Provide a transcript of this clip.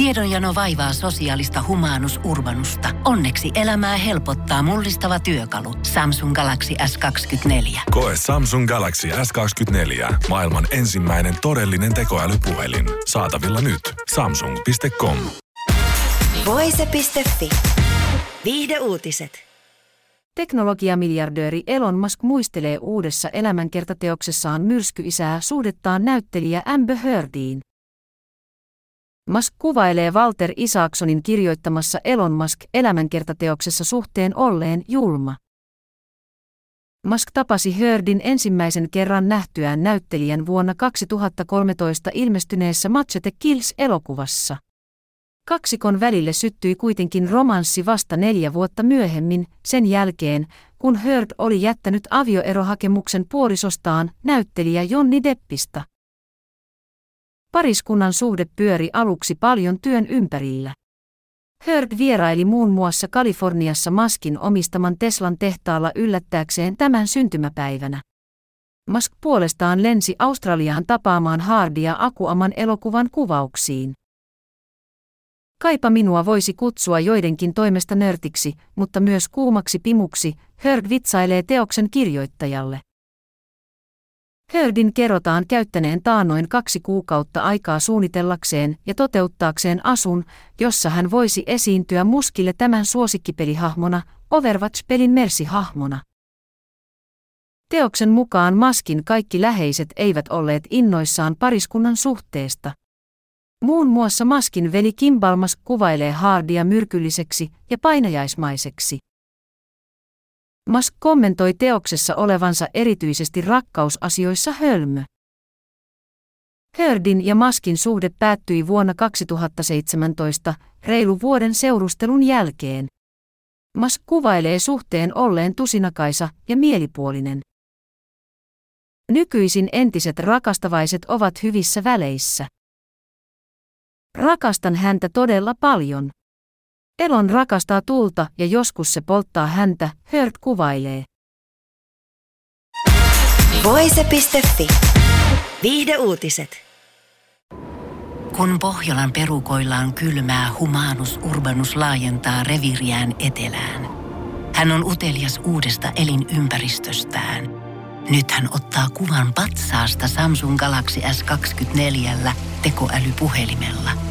Tiedonjano vaivaa sosiaalista humanus urbanusta. Onneksi elämää helpottaa mullistava työkalu. Samsung Galaxy S24. Koe Samsung Galaxy S24. Maailman ensimmäinen todellinen tekoälypuhelin. Saatavilla nyt. Samsung.com. Voise.fi. Viihde uutiset. Teknologiamiljardööri Elon Musk muistelee uudessa elämänkertateoksessaan myrskyisää suhdettaan näyttelijä Amber Heardiin. Musk kuvailee Walter Isaacsonin kirjoittamassa Elon Musk elämänkertateoksessa suhteen olleen julma. Musk tapasi Heardin ensimmäisen kerran nähtyään näyttelijän vuonna 2013 ilmestyneessä Machete Kills-elokuvassa. Kaksikon välille syttyi kuitenkin romanssi vasta neljä vuotta myöhemmin, sen jälkeen, kun Heard oli jättänyt avioerohakemuksen puolisostaan näyttelijä Jonni Deppistä. Pariskunnan suhde pyöri aluksi paljon työn ympärillä. Heard vieraili muun muassa Kaliforniassa Maskin omistaman Teslan tehtaalla yllättääkseen tämän syntymäpäivänä. Musk puolestaan lensi Australiaan tapaamaan Hardia Akuaman elokuvan kuvauksiin. Kaipa minua voisi kutsua joidenkin toimesta nörtiksi, mutta myös kuumaksi pimuksi, Heard vitsailee teoksen kirjoittajalle. Heardin kerrotaan käyttäneen taanoin kaksi kuukautta aikaa suunnitellakseen ja toteuttaakseen asun, jossa hän voisi esiintyä muskille tämän suosikkipelihahmona, Overwatch-pelin Mersi-hahmona. Teoksen mukaan Maskin kaikki läheiset eivät olleet innoissaan pariskunnan suhteesta. Muun muassa Maskin veli Kimbalmas kuvailee Hardia myrkylliseksi ja painajaismaiseksi. Musk kommentoi teoksessa olevansa erityisesti rakkausasioissa hölmö. Hördin ja Maskin suhde päättyi vuonna 2017, reilu vuoden seurustelun jälkeen. Musk kuvailee suhteen olleen tusinakaisa ja mielipuolinen. Nykyisin entiset rakastavaiset ovat hyvissä väleissä. Rakastan häntä todella paljon. Elon rakastaa tulta ja joskus se polttaa häntä, Heard kuvailee. Voise.fi. Viihde uutiset. Kun Pohjolan perukoillaan kylmää, humanus urbanus laajentaa reviriään etelään. Hän on utelias uudesta elinympäristöstään. Nyt hän ottaa kuvan patsaasta Samsung Galaxy S24 tekoälypuhelimella –